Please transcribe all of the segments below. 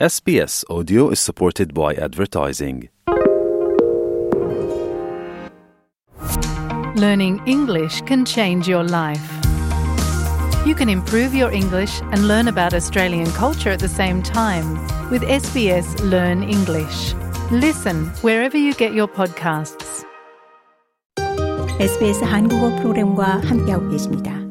SBS Audio is supported by advertising. Learning English can change your life. You can improve your English and learn about Australian culture at the same time with SBS Learn English. Listen wherever you get your podcasts. SBS 한국어 프로그램과 함께하고 계십니다.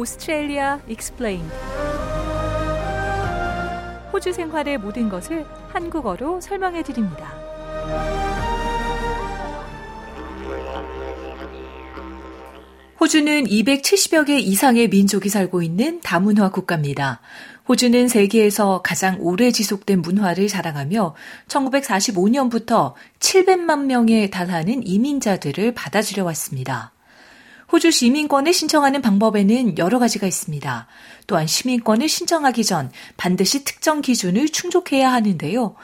Australia Explained 호주 생활의 모든 것을 한국어로 설명해 드립니다. 호주는 270여 개 이상의 민족이 살고 있는 다문화 국가입니다. 호주는 세계에서 가장 오래 지속된 문화를 자랑하며 1945년부터 700만 명에 달하는 이민자들을 받아들여 왔습니다. 호주 시민권을 신청하는 방법에는 여러 가지가 있습니다. 또한 시민권을 신청하기 전 반드시 특정 기준을 충족해야 하는데요.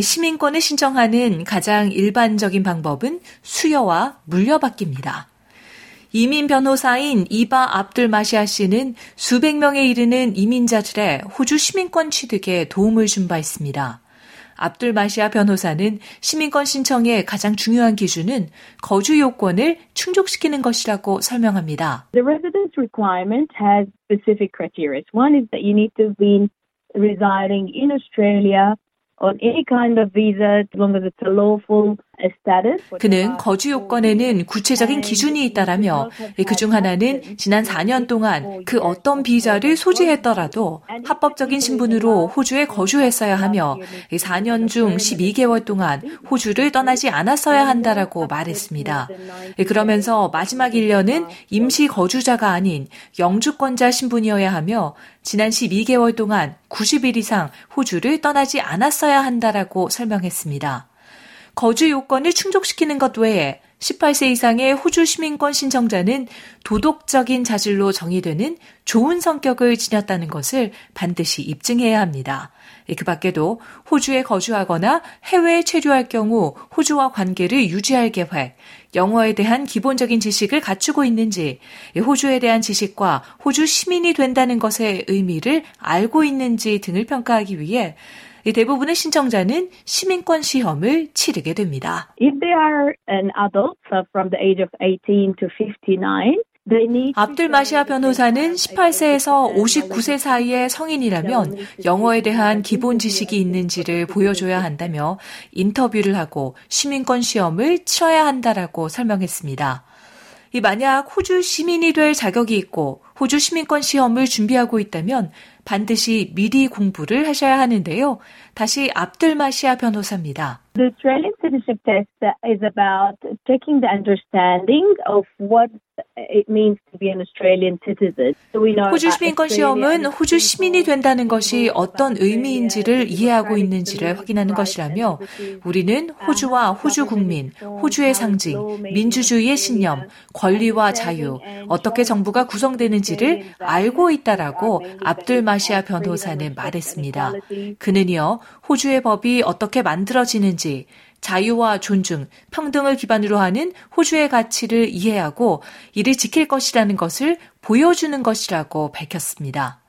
시민권을 신청하는 가장 일반적인 방법은 수여와 물려받기입니다. 이민 변호사인 이바 압둘 마시아 씨는 수백 명에 이르는 이민자들의 호주 시민권 취득에 도움을 준 바 있습니다. 압둘 마시아 변호사는 시민권 신청의 가장 중요한 기준은 거주 요건을 충족시키는 것이라고 설명합니다. The residence requirement has specific criteria. One is that you need to be residing in Australia on any kind of visa as long as it's a lawful 그는 거주 요건에는 구체적인 기준이 있다라며 그중 하나는 지난 4년 동안 그 어떤 비자를 소지했더라도 합법적인 신분으로 호주에 거주했어야 하며 4년 중 12개월 동안 호주를 떠나지 않았어야 한다라고 말했습니다. 그러면서 마지막 1년은 임시 거주자가 아닌 영주권자 신분이어야 하며 지난 12개월 동안 90일 이상 호주를 떠나지 않았어야 한다라고 설명했습니다. 거주 요건을 충족시키는 것 외에 18세 이상의 호주 시민권 신청자는 도덕적인 자질로 정의되는 좋은 성격을 지녔다는 것을 반드시 입증해야 합니다. 그 밖에도 호주에 거주하거나 해외에 체류할 경우 호주와 관계를 유지할 계획, 영어에 대한 기본적인 지식을 갖추고 있는지, 호주에 대한 지식과 호주 시민이 된다는 것의 의미를 알고 있는지 등을 평가하기 위해 대부분의 신청자는 시민권 시험을 치르게 됩니다. If they are an adult from the age of 18 to 59, 압둘 마시아 변호사는 18세에서 59세 사이의 성인이라면 영어에 대한 기본 지식이 있는지를 보여줘야 한다며 인터뷰를 하고 시민권 시험을 치러야 한다라고 설명했습니다. 만약 호주 시민이 될 자격이 있고 호주 시민권 시험을 준비하고 있다면 반드시 미리 공부를 하셔야 하는데요. 다시 압들마시아 변호사입니다. The Australian citizenship test is about taking the understanding of what it means to be an Australian citizen. So we know 호주 시민권 시험은 호주 시민이 된다는 것이 어떤 의미인지를 이해하고 있는지를 확인하는 것이라며 우리는 호주와 호주 국민, 호주의 상징, 민주주의의 신념, 권리와 자유, 어떻게 정부가 구성되는지를 알고 있다라고 압들마시아 변호사는 말했습니다. 그는요, 호주의 법이 어떻게 만들어지는지 자유와 존중, 평등을 기반으로 하는 호주의 가치를 이해하고 이를 지킬 것이라는 것을 보여주는 것이라고 밝혔습니다.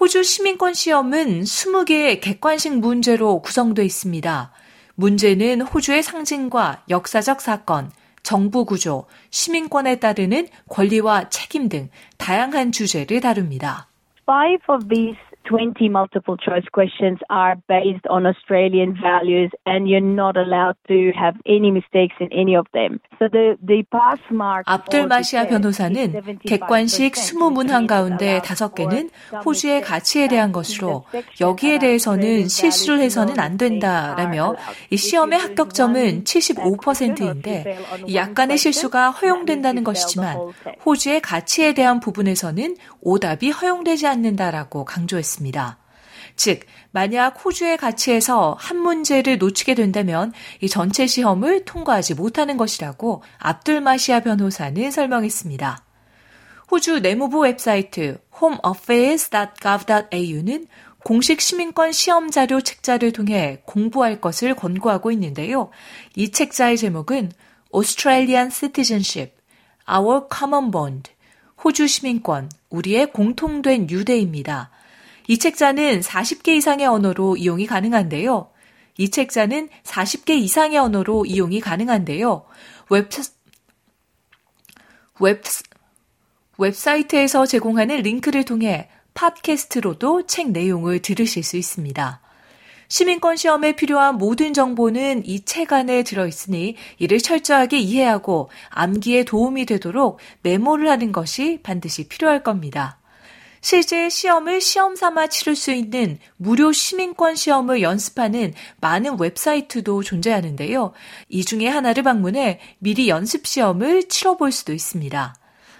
호주 시민권 시험은 20개의 객관식 문제로 구성되어 있습니다. 문제는 호주의 상징과 역사적 사건, 정부 구조, 시민권에 따르는 권리와 책임 등 다양한 주제를 다룹니다. Five of these 20 multiple choice questions are based on Australian values and you're not allowed to have any mistakes in any of them. 압들마시아 변호사는 객관식 20문항 가운데 5개는 호주의 가치에 대한 것으로 여기에 대해서는 실수를 해서는 안 된다라며 이 시험의 합격점은 75%인데 약간의 실수가 허용된다는 것이지만 호주의 가치에 대한 부분에서는 오답이 허용되지 않는다라고 강조했습니다. 즉, 만약 호주의 가치에서 한 문제를 놓치게 된다면 이 전체 시험을 통과하지 못하는 것이라고 압둘마시아 변호사는 설명했습니다. 호주 내무부 웹사이트 homeaffairs.gov.au는 공식 시민권 시험 자료 책자를 통해 공부할 것을 권고하고 있는데요. 이 책자의 제목은 Australian Citizenship, Our Common Bond, 호주 시민권, 우리의 공통된 유대입니다. 이 책자는 40개 이상의 언어로 이용이 가능한데요. 이 책자는 40개 이상의 언어로 이용이 가능한데요. 웹, 웹, 웹사이트에서 제공하는 링크를 통해 팟캐스트로도 책 내용을 들으실 수 있습니다. 시민권 시험에 필요한 모든 정보는 이 책 안에 들어있으니 이를 철저하게 이해하고 암기에 도움이 되도록 메모를 하는 것이 반드시 필요할 겁니다. 실제 시험을 시험 삼아 치를 수 있는 무료 시민권 시험을 연습하는 많은 웹사이트도 존재하는데요. 이 중에 하나를 방문해 미리 연습 시험을 치러볼 수도 있습니다.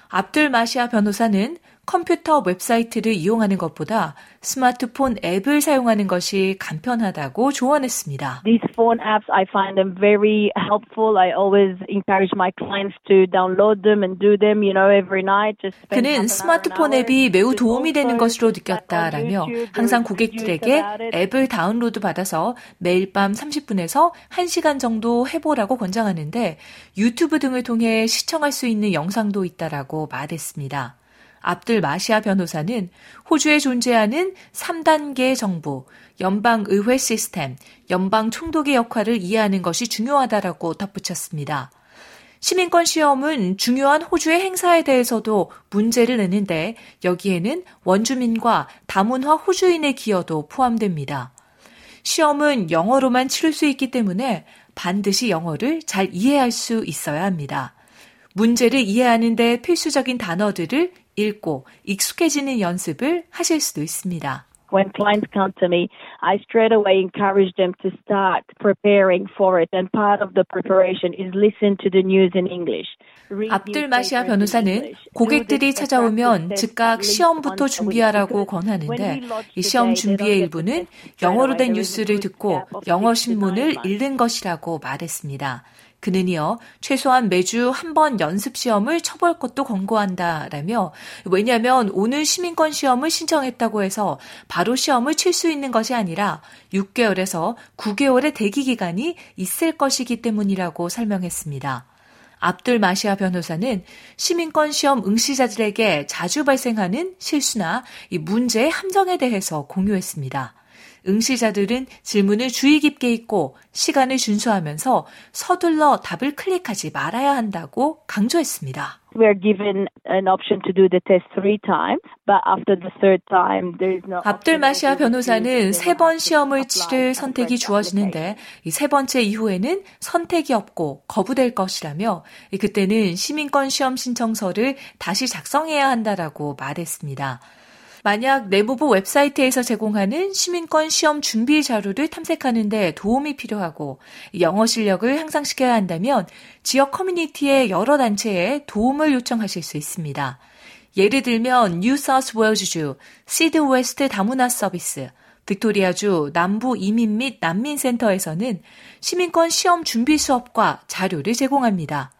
압둘 마시아 변호사는 컴퓨터 웹사이트를 이용하는 것보다 스마트폰 앱을 사용하는 것이 간편하다고 조언했습니다. These phone apps, I find them very helpful. I always encourage my clients to download them and do them, you know, every night. Just 그는 스마트폰 앱이 매우 도움이 되는 것으로 느꼈다라며 항상 고객들에게 앱을 다운로드 받아서 매일 밤 30분에서 1시간 정도 해보라고 권장하는데 유튜브 등을 통해 시청할 수 있는 영상도 있다라고 말했습니다. 압들 마시아 변호사는 호주에 존재하는 3단계 정부, 연방의회 시스템, 연방 총독의 역할을 이해하는 것이 중요하다라고 덧붙였습니다. 시민권 시험은 중요한 호주의 행사에 대해서도 문제를 내는데 여기에는 원주민과 다문화 호주인의 기여도 포함됩니다. 시험은 영어로만 치를 수 있기 때문에 반드시 영어를 잘 이해할 수 있어야 합니다. 문제를 이해하는데 필수적인 단어들을 읽고 익숙해지는 연습을 하실 수도 있습니다. When clients come to me, I straight away encourage them to start preparing for it. And part of the preparation is listen to the news in English. 압들 마시아 변호사는 고객들이 찾아오면 즉각 시험부터 준비하라고 권하는데 이 시험 준비의 일부는 영어로 된 뉴스를 듣고 영어 신문을 읽는 것이라고 말했습니다. 그는 이어 최소한 매주 한 번 연습 시험을 쳐볼 것도 권고한다라며 왜냐하면 오늘 시민권 시험을 신청했다고 해서 바로 시험을 칠 수 있는 것이 아니라 6개월에서 9개월의 대기 기간이 있을 것이기 때문이라고 설명했습니다. 압둘 마시아 변호사는 시민권 시험 응시자들에게 자주 발생하는 실수나 이 문제의 함정에 대해서 공유했습니다. 응시자들은 질문을 주의 깊게 읽고 시간을 준수하면서 서둘러 답을 클릭하지 말아야 한다고 강조했습니다. We are given an option to do the test three times, but after the third time there is no. 압들 마시아 변호사는 세 번 시험을 치를 선택이 주어지는데 이 세 번째 이후에는 선택이 없고 거부될 것이라며 그때는 시민권 시험 신청서를 다시 작성해야 한다라고 말했습니다. 만약 내무부 웹사이트에서 제공하는 시민권 시험 준비 자료를 탐색하는 데 도움이 필요하고 영어 실력을 향상시켜야 한다면 지역 커뮤니티의 여러 단체에 도움을 요청하실 수 있습니다. 예를 들면 뉴사우스 웨일즈주 SydWest 다문화 서비스, 빅토리아주 남부 이민 및 난민센터에서는 시민권 시험 준비 수업과 자료를 제공합니다.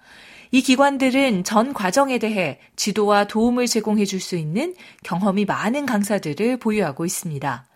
이 기관들은 전 과정에 대해 지도와 도움을 제공해 줄 수 있는 경험이 많은 강사들을 보유하고 있습니다.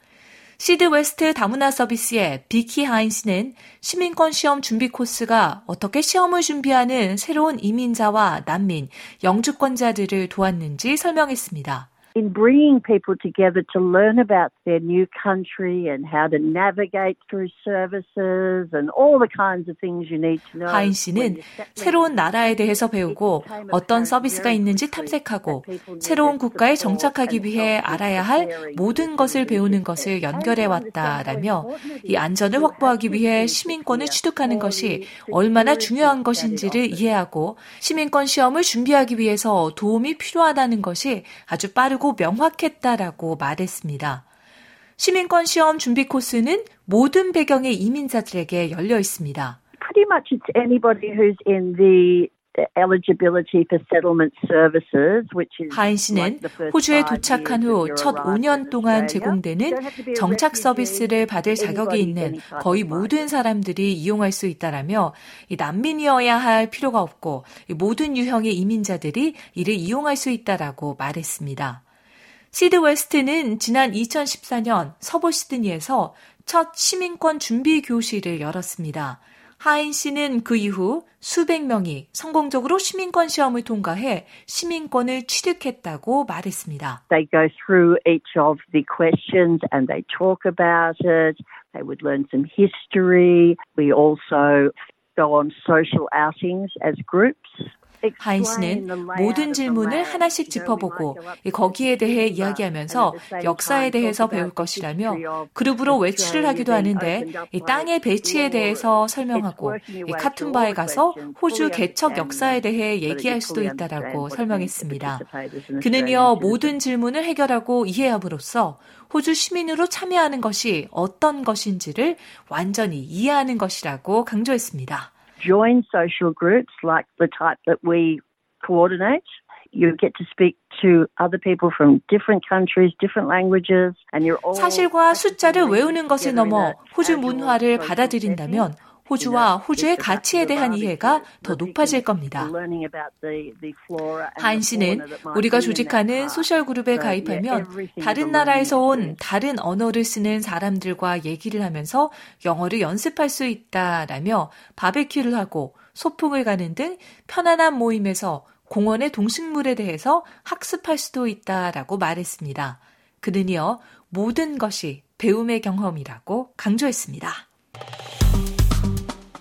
시드 웨스트 다문화 서비스의 비키 하인스는 시민권 시험 준비 코스가 어떻게 시험을 준비하는 새로운 이민자와 난민, 영주권자들을 도왔는지 설명했습니다. In bringing people together to learn about their new country and how to navigate through services and all the kinds of things you need to know. 하인 씨는 새로운 나라에 대해서 배우고 어떤 서비스가 있는지 탐색하고 새로운 국가에 정착하기 위해 알아야 할 모든 것을 배우는 것을 연결해 왔다라며 이 안전을 확보하기 위해 시민권을 취득하는 것이 얼마나 중요한 것인지를 이해하고 시민권 시험을 준비하기 위해서 도움이 필요하다는 것이 아주 빠르고 하고 명확했다라고 말했습니다. 시민권 시험 준비 코스는 모든 배경의 이민자들에게 열려 있습니다. Pretty much it's anybody who's in the eligibility for settlement services, which is 하인 씨는 호주에 도착한 후 첫 5년 동안 제공되는 정착 서비스를 받을 자격이 있는 거의 모든 사람들이 이용할 수 있다라며 난민이어야 할 필요가 없고 모든 유형의 이민자들이 이를 이용할 수 있다라고 말했습니다. 시드 웨스트는 지난 2014년 서부 시드니에서 첫 시민권 준비 교실을 열었습니다. 하인 씨는 그 이후 수백 명이 성공적으로 시민권 시험을 통과해 시민권을 취득했다고 말했습니다. They go through each of the questions and they talk about it. They would learn some history. We also go on social outings as groups. 하인 씨는 모든 질문을 하나씩 짚어보고 거기에 대해 이야기하면서 역사에 대해서 배울 것이라며 그룹으로 외출을 하기도 하는데 땅의 배치에 대해서 설명하고 카툰바에 가서 호주 개척 역사에 대해 얘기할 수도 있다라고 설명했습니다. 그는 이어 모든 질문을 해결하고 이해함으로써 호주 시민으로 참여하는 것이 어떤 것인지를 완전히 이해하는 것이라고 강조했습니다. Join social groups like the type that we coordinate. You get to speak to other people from different countries, different languages, and you're all 사실과 숫자를 외우는 것을 넘어 호주 문화를 받아들인다면 호주와 호주의 가치에 대한 이해가 더 높아질 겁니다. 하인 씨는 우리가 조직하는 소셜 그룹에 가입하면 다른 나라에서 온 다른 언어를 쓰는 사람들과 얘기를 하면서 영어를 연습할 수 있다라며 바베큐를 하고 소풍을 가는 등 편안한 모임에서 공원의 동식물에 대해서 학습할 수도 있다라고 말했습니다. 그는 이어 모든 것이 배움의 경험이라고 강조했습니다.